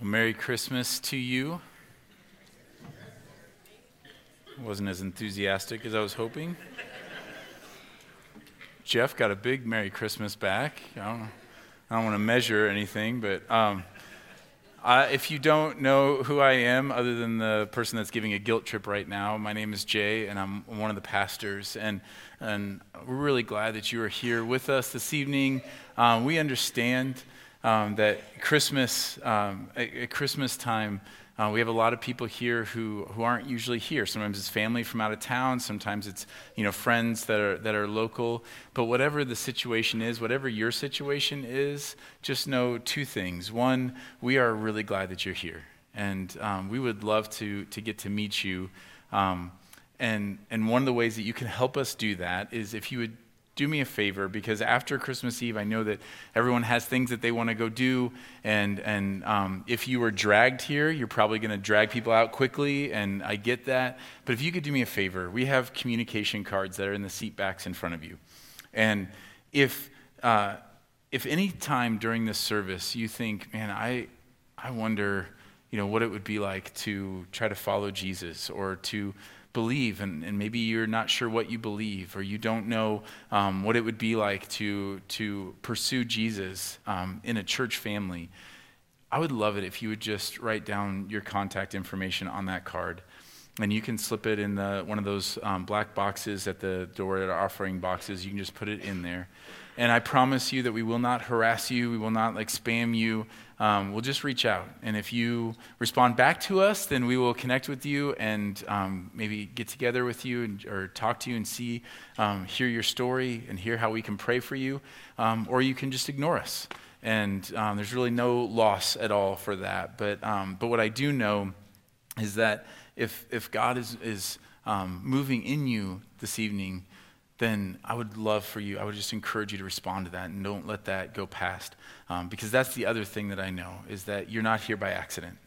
Well, Merry Christmas to you. Wasn't as enthusiastic as I was hoping. Jeff got a big Merry Christmas back. I don't, I don't want to measure anything, but um, uh, if you don't know who I am, other than the person that's giving a guilt trip right now, my name is Jay, and I'm one of the pastors. And, and we're really glad that you are here with us this evening. Um, we understand um, that Christmas, um, at, Christmas time, uh, we have a lot of people here who, who aren't usually here. Sometimes it's family from out of town. Sometimes it's you know friends that are that are local. But whatever the situation is, whatever your situation is, just know two things. One, we are really glad that you're here, and um, we would love to to get to meet you. Um, and and one of the ways that you can help us do that is if you would do me a favor because after Christmas Eve, I know that everyone has things that they want to go do. And, and um, if you were dragged here, you're probably going to drag people out quickly, and I get that. But if you could do me a favor, we have communication cards that are in the seat backs in front of you. And if, uh, if any time during this service you think, man, I, I wonder you know, what it would be like to try to follow Jesus or to believe, and, and maybe you're not sure what you believe, or you don't know um, what it would be like to, to pursue Jesus um, in a church family, I would love it if you would just write down your contact information on that card. And you can slip it in the, one of those um, black boxes at the door at our offering boxes. You can just put it in there. And I promise you that we will not harass you. We will not like spam you um, we'll just reach out. And if you respond back to us, then we will connect with you and um, maybe get together with you and, or talk to you and see, um, hear your story and hear how we can pray for you. Um, or you can just ignore us. And um, there's really no loss at all for that. But, but what I do know is that if, if God is, is moving in you this evening, then I would love for you, I would just encourage you to respond to that and don't let that go past. Um, because that's the other thing that I know is that you're not here by accident.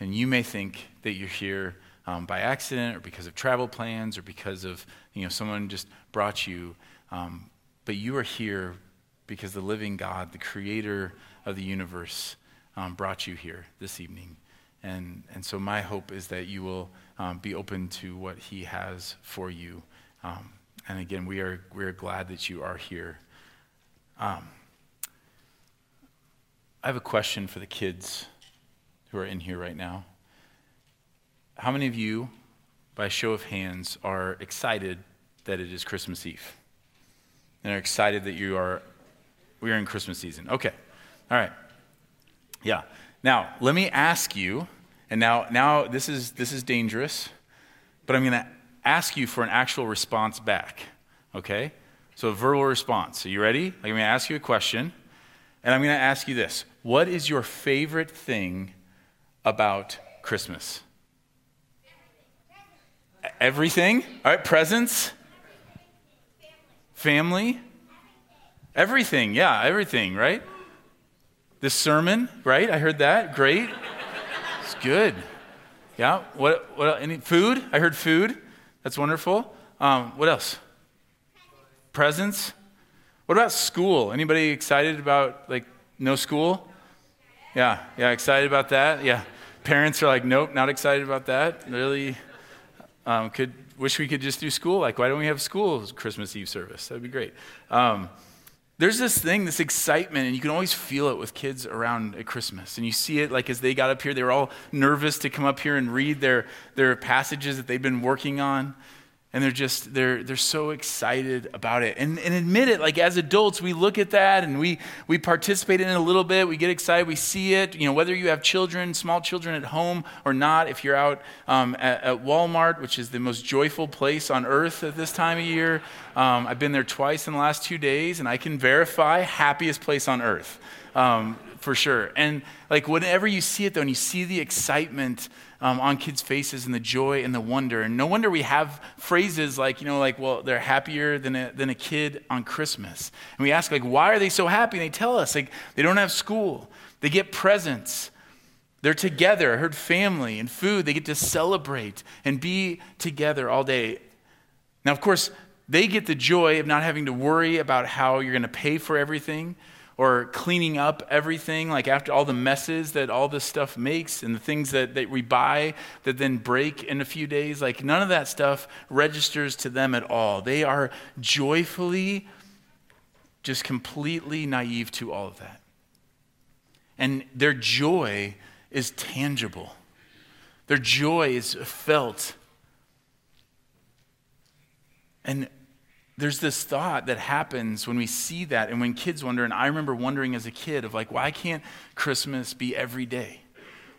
And you may think that you're here um, by accident or because of travel plans or because of, you know, someone just brought you. Um, but you are here because the living God, the creator of the universe, um, brought you here this evening. And, and so my hope is that you will um, be open to what he has for you. Um, and again, we are, we are glad that you are here. Um, I have a question for the kids who are in here right now. How many of you, by show of hands, are excited that it is Christmas Eve? And are excited that you are, we are in Christmas season. Okay. All right. Yeah. Now, let me ask you, and now, now this, is, this is dangerous, but I'm going to ask you for an actual response back. Okay? So a verbal response. Are you ready? I'm going to ask you a question, and I'm going to ask you this What is your favorite thing about Christmas? Everything? All right, presents? Family? Everything, yeah, everything, right? This sermon, right? I heard that. Great. It's good. Yeah. What? What? Any food? I heard food. That's wonderful. Um, what else? Presents. What about school? Anybody excited about like no school? Yeah, yeah, excited about that. Yeah, parents are like, nope, not excited about that. Really, um, could wish we could just do school. Like, why don't we have school Christmas Eve service? That'd be great. Um, there's this thing, this excitement, and you can always feel it with kids around at Christmas. And you see it like as they got up here, they were all nervous to come up here and read their, their passages that they've been working on and they're just they're they're so excited about it. And, and admit it like as adults we look at that and we we participate in it a little bit. We get excited. We see it. You know whether you have children small children at home or not if you're out um, at, at, walmart which is the most joyful place on earth at this time of year um, i've been there twice in the last two days and i can verify happiest place on earth um, for sure. And like whenever you see it though and you see the excitement um, on kids' faces and the joy and the wonder. And no wonder we have phrases like, you know, like, well, they're happier than a, than a kid on Christmas. And we ask, like, why are they so happy? And they tell us, like, they don't have school, they get presents. They're together. I heard family and food. They get to celebrate and be together all day. Now, of course, they get the joy of not having to worry about how you're going to pay for everything or cleaning up everything, like after all the messes that all this stuff makes and the things that, that we buy that then break in a few days, like none of that stuff registers to them at all. They are joyfully, just completely naive to all of that. And their joy is tangible, their joy is felt. And there's this thought that happens when we see that and when kids wonder and i remember wondering as a kid of like why can't christmas be every day?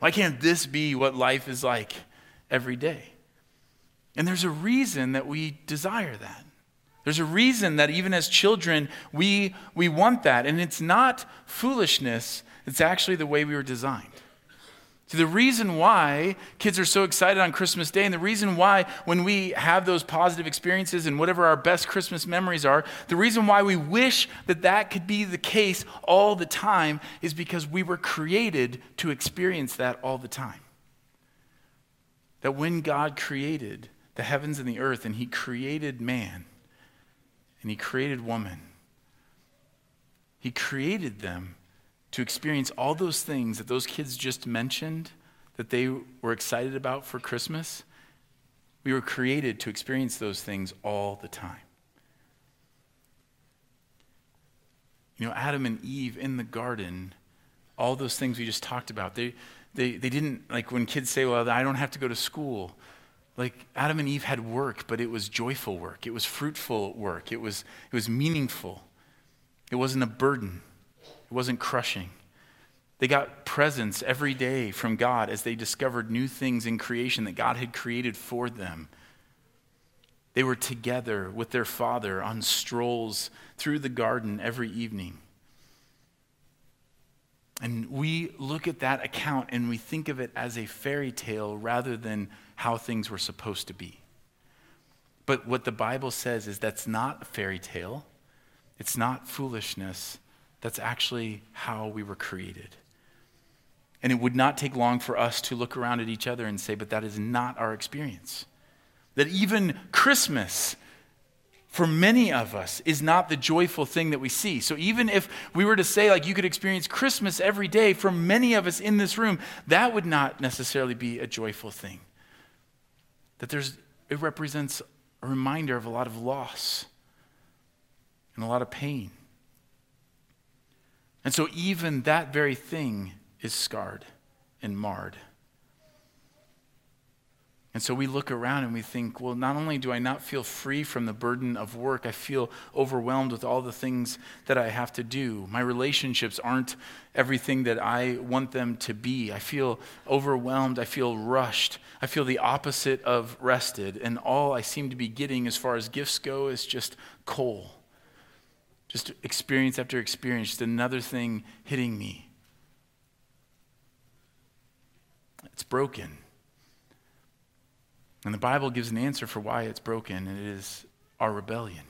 Why can't this be what life is like every day? And there's a reason that we desire that. There's a reason that even as children we we want that. And it's not foolishness. It's actually the way we were designed See, the reason why kids are so excited on Christmas Day, and the reason why when we have those positive experiences and whatever our best Christmas memories are, the reason why we wish that that could be the case all the time is because we were created to experience that all the time. That when God created the heavens and the earth, and He created man, and He created woman, He created them to experience all those things that those kids just mentioned that they were excited about for Christmas, we were created to experience those things all the time. You know, Adam and Eve in the garden, all those things we just talked about, they, they, they didn't, like when kids say, well, I don't have to go to school. Like Adam and Eve had work, but it was joyful work. It was fruitful work. It was, it was meaningful. It wasn't a burden. It wasn't crushing. They got presents every day from God as they discovered new things in creation that God had created for them. They were together with their father on strolls through the garden every evening. And we look at that account and we think of it as a fairy tale rather than how things were supposed to be. But what the Bible says is that's not a fairy tale, it's not foolishness, that's actually how we were created. And it would not take long for us to look around at each other and say, but that is not our experience. That even Christmas, for many of us, is not the joyful thing that we see. So even if we were to say, like, you could experience Christmas every day, for many of us in this room, that would not necessarily be a joyful thing. That there's, it represents a reminder of a lot of loss and a lot of pain. And so, even that very thing is scarred and marred. And so we look around and we think, well, not only do I not feel free from the burden of work, I feel overwhelmed with all the things that I have to do. My relationships aren't everything that I want them to be. I feel overwhelmed. I feel rushed. I feel the opposite of rested. And all I seem to be getting as far as gifts go is just coal just experience after experience, just another thing hitting me. It's broken. And the Bible gives an answer for why it's broken, and it is our rebellion.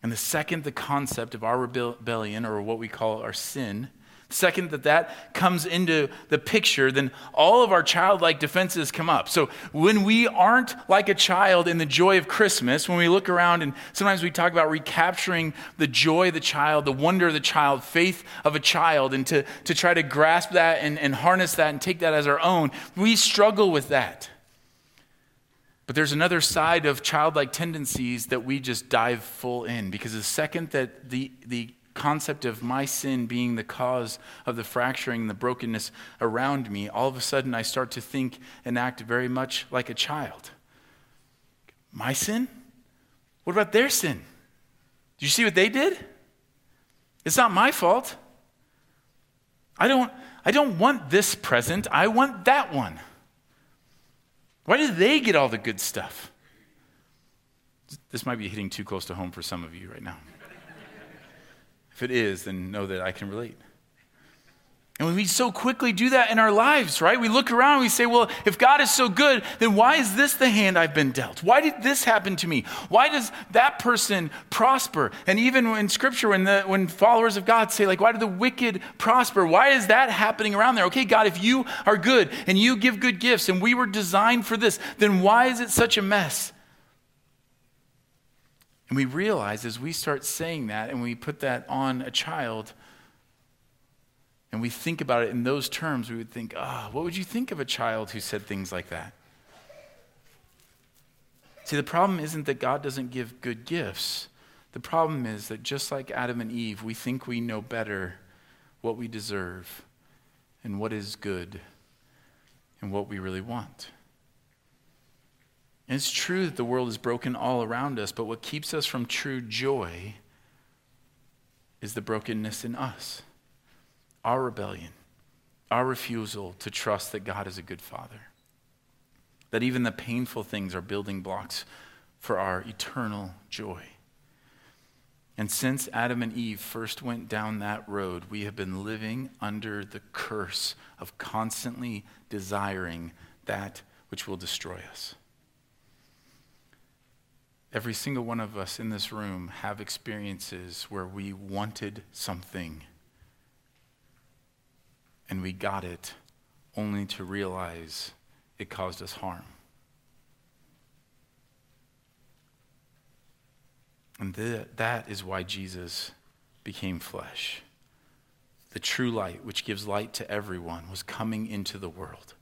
And the second the concept of our rebellion, or what we call our sin, second that that comes into the picture, then all of our childlike defenses come up. So when we aren't like a child in the joy of Christmas, when we look around and sometimes we talk about recapturing the joy of the child, the wonder of the child, faith of a child, and to, to try to grasp that and, and harness that and take that as our own, we struggle with that. But there's another side of childlike tendencies that we just dive full in because the second that the, the concept of my sin being the cause of the fracturing and the brokenness around me, all of a sudden I start to think and act very much like a child. My sin? What about their sin? Do you see what they did? It's not my fault. I don't, I don't want this present, I want that one. Why did they get all the good stuff? This might be hitting too close to home for some of you right now. If it is, then know that I can relate. And we so quickly do that in our lives, right? We look around and we say, well, if God is so good, then why is this the hand I've been dealt? Why did this happen to me? Why does that person prosper? And even in scripture, when, the, when followers of God say, like, why do the wicked prosper? Why is that happening around there? Okay, God, if you are good and you give good gifts and we were designed for this, then why is it such a mess? And we realize as we start saying that and we put that on a child, and we think about it in those terms, we would think, ah, oh, what would you think of a child who said things like that? See, the problem isn't that God doesn't give good gifts. The problem is that just like Adam and Eve, we think we know better what we deserve and what is good and what we really want. And it's true that the world is broken all around us, but what keeps us from true joy is the brokenness in us our rebellion, our refusal to trust that God is a good father. That even the painful things are building blocks for our eternal joy. And since Adam and Eve first went down that road, we have been living under the curse of constantly desiring that which will destroy us. Every single one of us in this room have experiences where we wanted something and we got it only to realize it caused us harm. And th- that is why Jesus became flesh. The true light, which gives light to everyone, was coming into the world.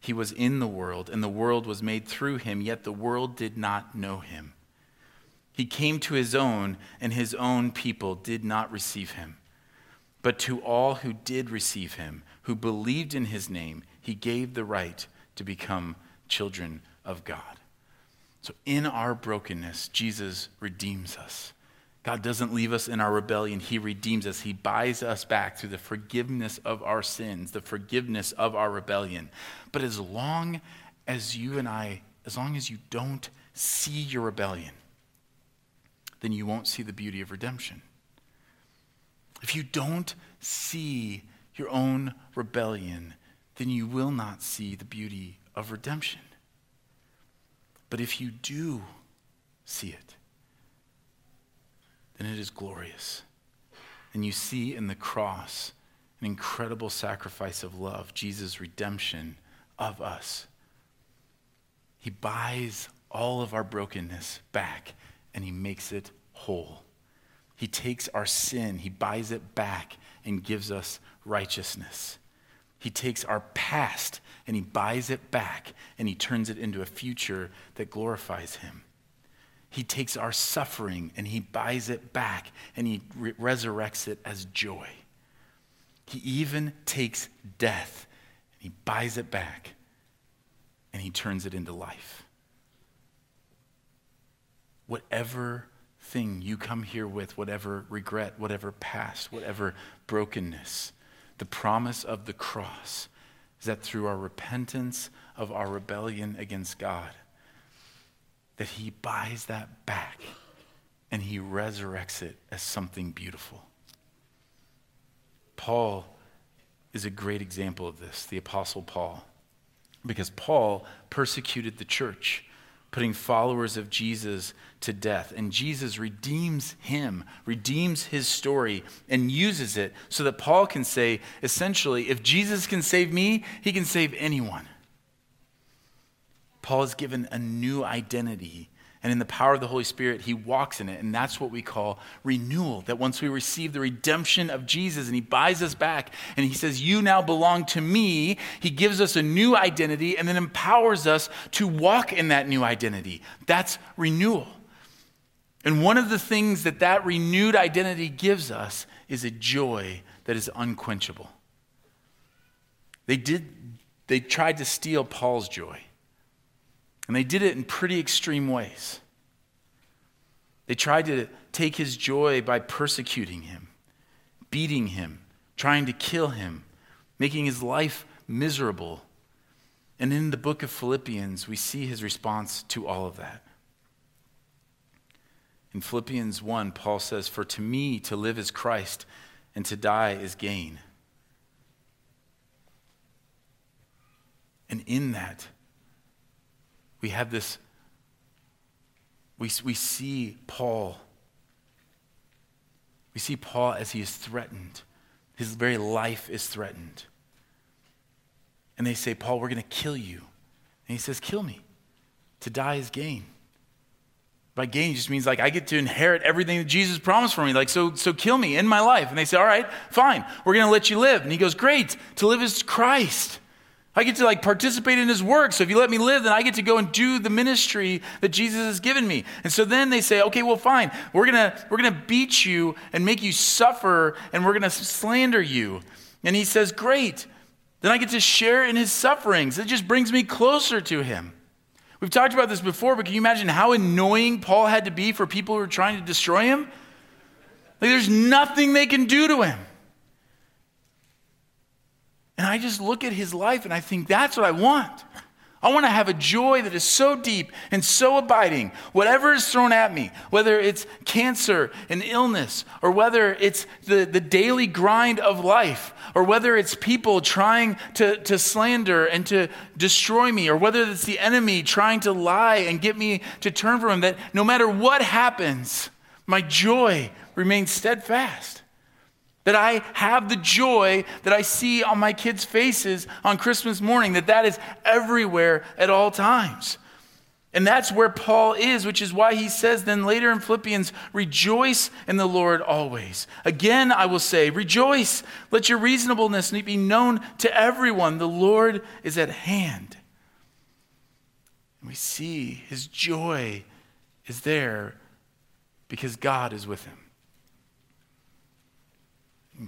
He was in the world, and the world was made through him, yet the world did not know him. He came to his own, and his own people did not receive him. But to all who did receive him, who believed in his name, he gave the right to become children of God. So, in our brokenness, Jesus redeems us. God doesn't leave us in our rebellion. He redeems us. He buys us back through the forgiveness of our sins, the forgiveness of our rebellion. But as long as you and I, as long as you don't see your rebellion, then you won't see the beauty of redemption. If you don't see your own rebellion, then you will not see the beauty of redemption. But if you do see it, then it is glorious. And you see in the cross an incredible sacrifice of love, Jesus' redemption of us. He buys all of our brokenness back and he makes it whole. He takes our sin, he buys it back, and gives us righteousness. He takes our past and he buys it back and he turns it into a future that glorifies him. He takes our suffering and he buys it back and he re- resurrects it as joy. He even takes death and he buys it back and he turns it into life. Whatever thing you come here with, whatever regret, whatever past, whatever brokenness, the promise of the cross is that through our repentance of our rebellion against God, that He buys that back and He resurrects it as something beautiful. Paul is a great example of this, the Apostle Paul, because Paul persecuted the church putting followers of Jesus to death. And Jesus redeems him, redeems his story, and uses it so that Paul can say, essentially, if Jesus can save me, he can save anyone. Paul is given a new identity and in the power of the Holy Spirit, he walks in it. And that's what we call renewal. That once we receive the redemption of Jesus and he buys us back and he says, You now belong to me, he gives us a new identity and then empowers us to walk in that new identity. That's renewal. And one of the things that that renewed identity gives us is a joy that is unquenchable. They did, they tried to steal Paul's joy. And they did it in pretty extreme ways. They tried to take his joy by persecuting him, beating him, trying to kill him, making his life miserable. And in the book of Philippians, we see his response to all of that. In Philippians 1, Paul says, For to me to live is Christ, and to die is gain. And in that, we have this, we, we see Paul. We see Paul as he is threatened. His very life is threatened. And they say, Paul, we're going to kill you. And he says, Kill me. To die is gain. By gain just means like I get to inherit everything that Jesus promised for me. Like, so, so kill me in my life. And they say, All right, fine, we're going to let you live. And he goes, Great, to live is Christ. I get to like participate in his work. So if you let me live, then I get to go and do the ministry that Jesus has given me. And so then they say, okay, well, fine. We're gonna we're gonna beat you and make you suffer, and we're gonna slander you. And he says, Great. Then I get to share in his sufferings. It just brings me closer to him. We've talked about this before, but can you imagine how annoying Paul had to be for people who were trying to destroy him? Like, there's nothing they can do to him. And I just look at his life and I think, that's what I want. I want to have a joy that is so deep and so abiding. Whatever is thrown at me, whether it's cancer and illness, or whether it's the, the daily grind of life, or whether it's people trying to, to slander and to destroy me, or whether it's the enemy trying to lie and get me to turn from him, that no matter what happens, my joy remains steadfast. That I have the joy that I see on my kids' faces on Christmas morning, that that is everywhere at all times. And that's where Paul is, which is why he says then later in Philippians, rejoice in the Lord always. Again, I will say, rejoice. Let your reasonableness be known to everyone. The Lord is at hand. And we see his joy is there because God is with him.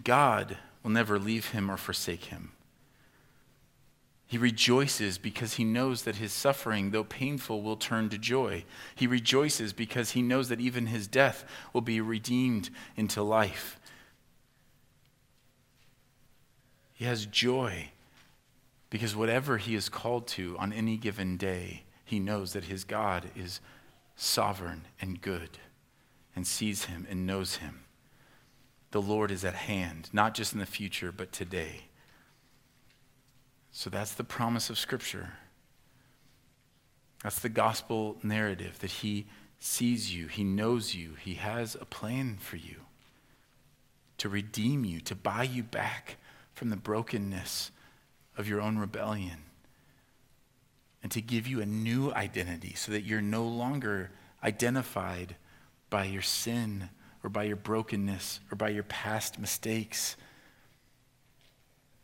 God will never leave him or forsake him. He rejoices because he knows that his suffering, though painful, will turn to joy. He rejoices because he knows that even his death will be redeemed into life. He has joy because whatever he is called to on any given day, he knows that his God is sovereign and good and sees him and knows him the Lord is at hand, not just in the future, but today. So that's the promise of Scripture. That's the gospel narrative that He sees you, He knows you, He has a plan for you to redeem you, to buy you back from the brokenness of your own rebellion, and to give you a new identity so that you're no longer identified by your sin or by your brokenness or by your past mistakes.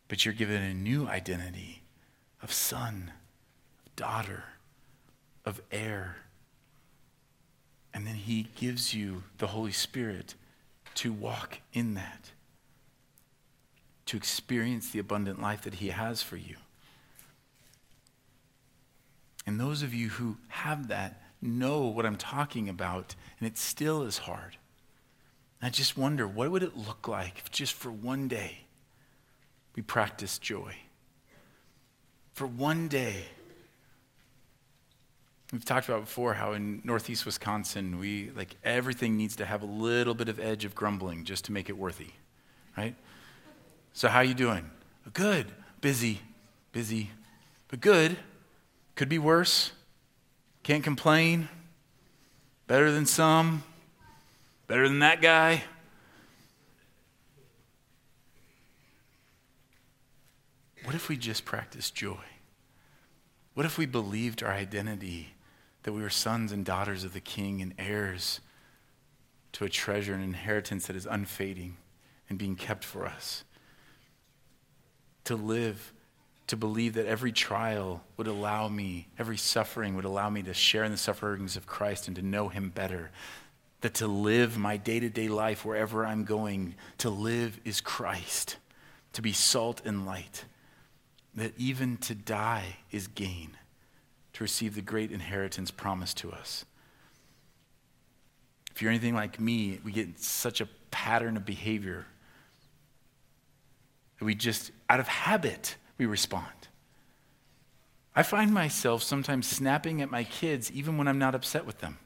But you're given a new identity of son, of daughter, of heir. And then he gives you the Holy Spirit to walk in that, to experience the abundant life that he has for you. And those of you who have that know what I'm talking about, and it still is hard. I just wonder what would it look like if just for one day we practiced joy? For one day. We've talked about before how in northeast Wisconsin, we like everything needs to have a little bit of edge of grumbling just to make it worthy, right? So how you doing? Good. Busy. Busy. But good. Could be worse. Can't complain. Better than some. Better than that guy? What if we just practiced joy? What if we believed our identity that we were sons and daughters of the King and heirs to a treasure and inheritance that is unfading and being kept for us? To live, to believe that every trial would allow me, every suffering would allow me to share in the sufferings of Christ and to know Him better, that to live my day to day life wherever I'm going, to live is Christ, to be salt and light, that even to die is gain, to receive the great inheritance promised to us. If you're anything like me, we get such a pattern of behavior that we just, out of habit, we respond. I find myself sometimes snapping at my kids even when I'm not upset with them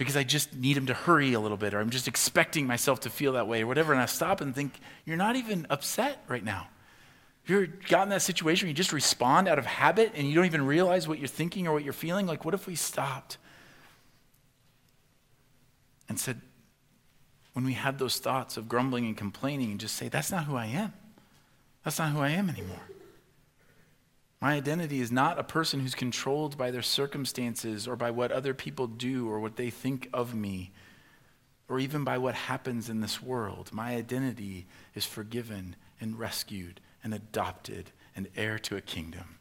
because I just need him to hurry a little bit, or I'm just expecting myself to feel that way, or whatever. And I stop and think, you're not even upset right now. You're got in that situation where you just respond out of habit and you don't even realize what you're thinking or what you're feeling, like, what if we stopped and said, when we had those thoughts of grumbling and complaining, and just say, that's not who I am. That's not who I am anymore. My identity is not a person who's controlled by their circumstances or by what other people do or what they think of me or even by what happens in this world. My identity is forgiven and rescued and adopted and heir to a kingdom.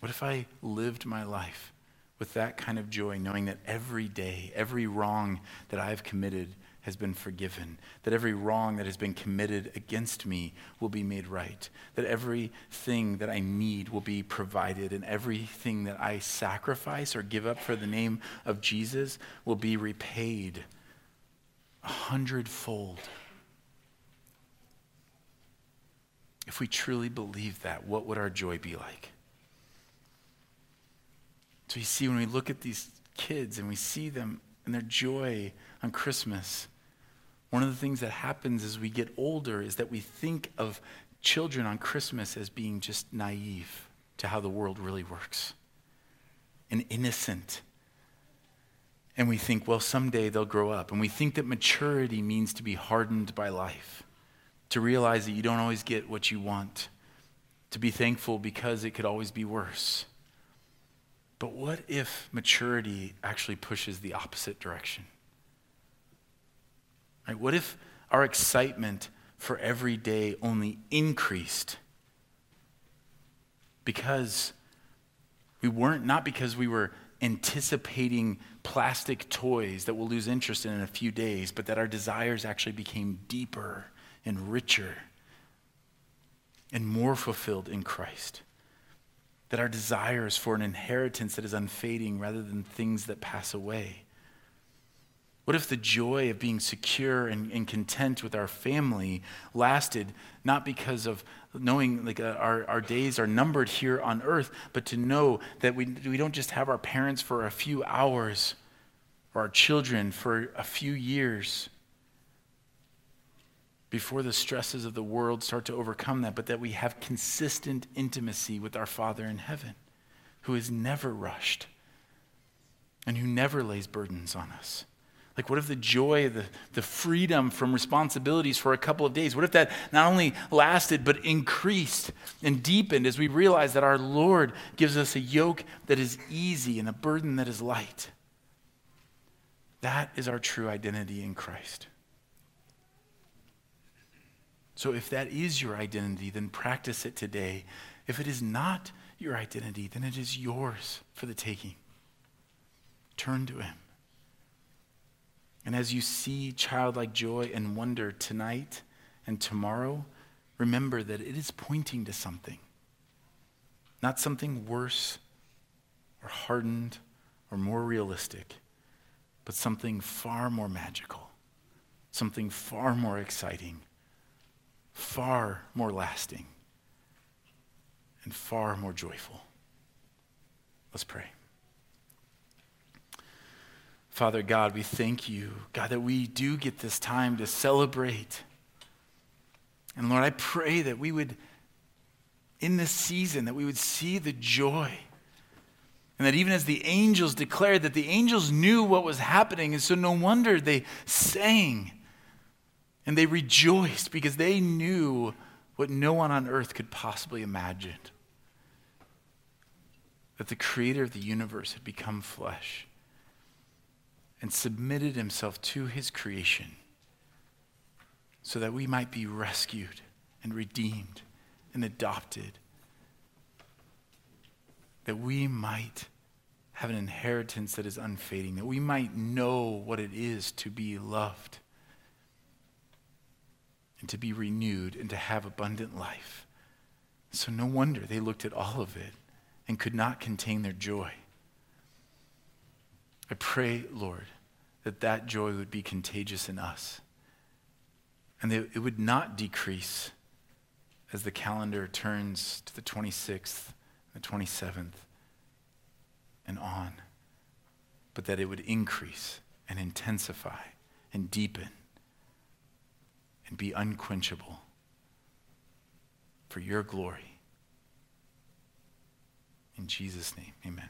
What if I lived my life with that kind of joy, knowing that every day, every wrong that I've committed has been forgiven, that every wrong that has been committed against me will be made right, that everything that I need will be provided, and everything that I sacrifice or give up for the name of Jesus will be repaid a hundredfold. If we truly believe that, what would our joy be like? So you see, when we look at these kids and we see them and their joy on Christmas, one of the things that happens as we get older is that we think of children on Christmas as being just naive to how the world really works and innocent. And we think, well, someday they'll grow up. And we think that maturity means to be hardened by life, to realize that you don't always get what you want, to be thankful because it could always be worse. But what if maturity actually pushes the opposite direction? Right? What if our excitement for every day only increased because we weren't, not because we were anticipating plastic toys that we'll lose interest in in a few days, but that our desires actually became deeper and richer and more fulfilled in Christ. That our desires for an inheritance that is unfading rather than things that pass away. What if the joy of being secure and, and content with our family lasted not because of knowing like uh, our, our days are numbered here on earth, but to know that we, we don't just have our parents for a few hours or our children for a few years before the stresses of the world start to overcome that, but that we have consistent intimacy with our Father in heaven who is never rushed and who never lays burdens on us. Like, what if the joy, the, the freedom from responsibilities for a couple of days, what if that not only lasted, but increased and deepened as we realize that our Lord gives us a yoke that is easy and a burden that is light? That is our true identity in Christ. So, if that is your identity, then practice it today. If it is not your identity, then it is yours for the taking. Turn to Him. And as you see childlike joy and wonder tonight and tomorrow, remember that it is pointing to something. Not something worse or hardened or more realistic, but something far more magical, something far more exciting, far more lasting, and far more joyful. Let's pray. Father God, we thank you, God, that we do get this time to celebrate. And Lord, I pray that we would, in this season, that we would see the joy. And that even as the angels declared that the angels knew what was happening, and so no wonder they sang and they rejoiced because they knew what no one on earth could possibly imagine that the creator of the universe had become flesh and submitted himself to his creation so that we might be rescued and redeemed and adopted, that we might have an inheritance that is unfading, that we might know what it is to be loved and to be renewed and to have abundant life. So, no wonder they looked at all of it and could not contain their joy. I pray, Lord, that that joy would be contagious in us. And that it would not decrease as the calendar turns to the 26th, the 27th, and on, but that it would increase and intensify and deepen and be unquenchable for your glory. In Jesus' name, amen.